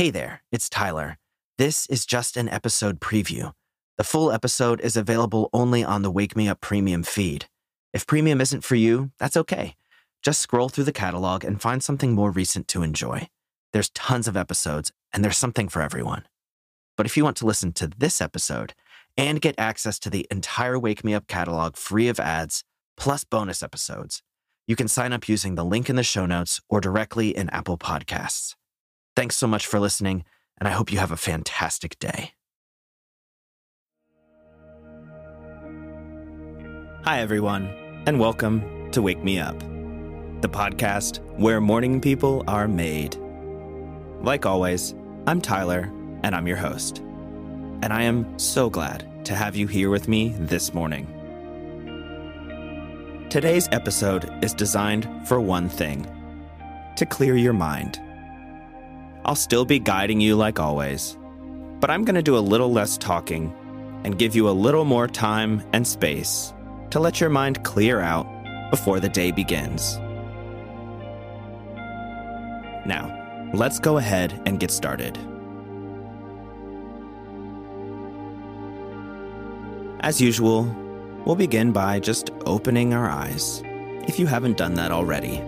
Hey there, it's Tyler. This is just an episode preview. The full episode is available only on the Wake Me Up Premium feed. If premium isn't for you, that's okay. Just scroll through the catalog and find something more recent to enjoy. There's tons of episodes, and there's something for everyone. But if you want to listen to this episode and get access to the entire Wake Me Up catalog free of ads, plus bonus episodes, you can sign up using the link in the show notes or directly in Apple Podcasts. Thanks so much for listening, and I hope you have a fantastic day. Hi, everyone, and welcome to Wake Me Up, the podcast where morning people are made. Like always, I'm Tyler, and I'm your host. And I am so glad to have you here with me this morning. Today's episode is designed for one thing to clear your mind. I'll still be guiding you like always, but I'm going to do a little less talking and give you a little more time and space to let your mind clear out before the day begins. Now, let's go ahead and get started. As usual, we'll begin by just opening our eyes, if you haven't done that already.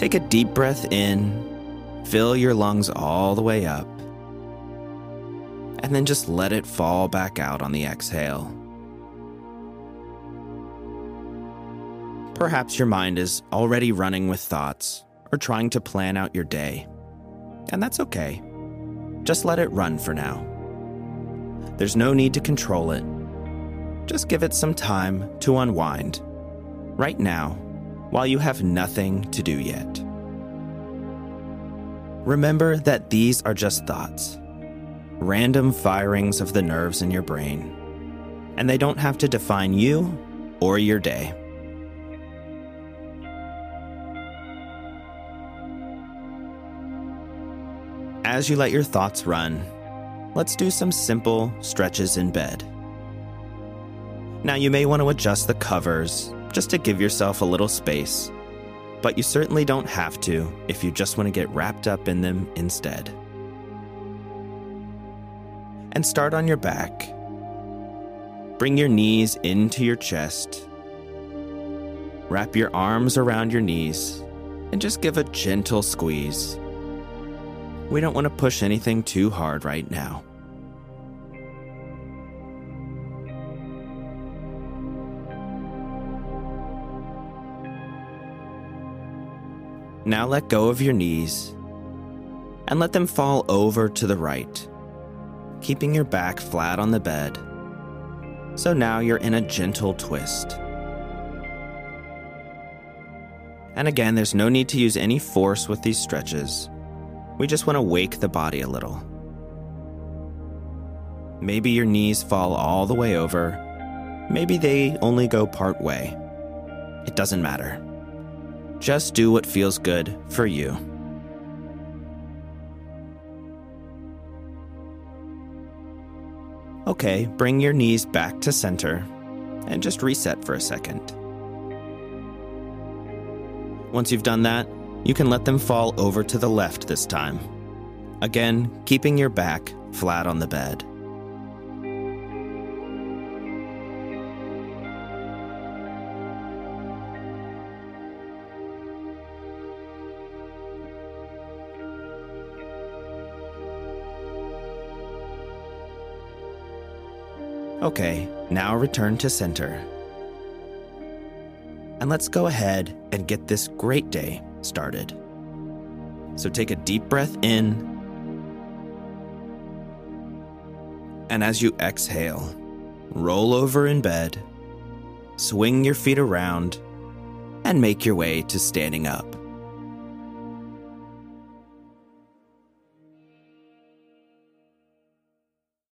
Take a deep breath in, fill your lungs all the way up, and then just let it fall back out on the exhale. Perhaps your mind is already running with thoughts or trying to plan out your day. And that's okay. Just let it run for now. There's no need to control it. Just give it some time to unwind. Right now, while you have nothing to do yet. Remember that these are just thoughts, random firings of the nerves in your brain, and they don't have to define you or your day. As you let your thoughts run, let's do some simple stretches in bed. Now, you may want to adjust the covers just to give yourself a little space, but you certainly don't have to if you just want to get wrapped up in them instead. And start on your back. Bring your knees into your chest. Wrap your arms around your knees and just give a gentle squeeze. We don't want to push anything too hard right now. Now let go of your knees and let them fall over to the right, keeping your back flat on the bed. So now you're in a gentle twist. And again, there's no need to use any force with these stretches. We just want to wake the body a little. Maybe your knees fall all the way over. Maybe they only go part way. It doesn't matter. Just do what feels good for you. Okay, bring your knees back to center and just reset for a second. Once you've done that, you can let them fall over to the left this time. Again, keeping your back flat on the bed. Okay, now return to center. And let's go ahead and get this great day started. So take a deep breath in. And as you exhale, roll over in bed, swing your feet around, and make your way to standing up.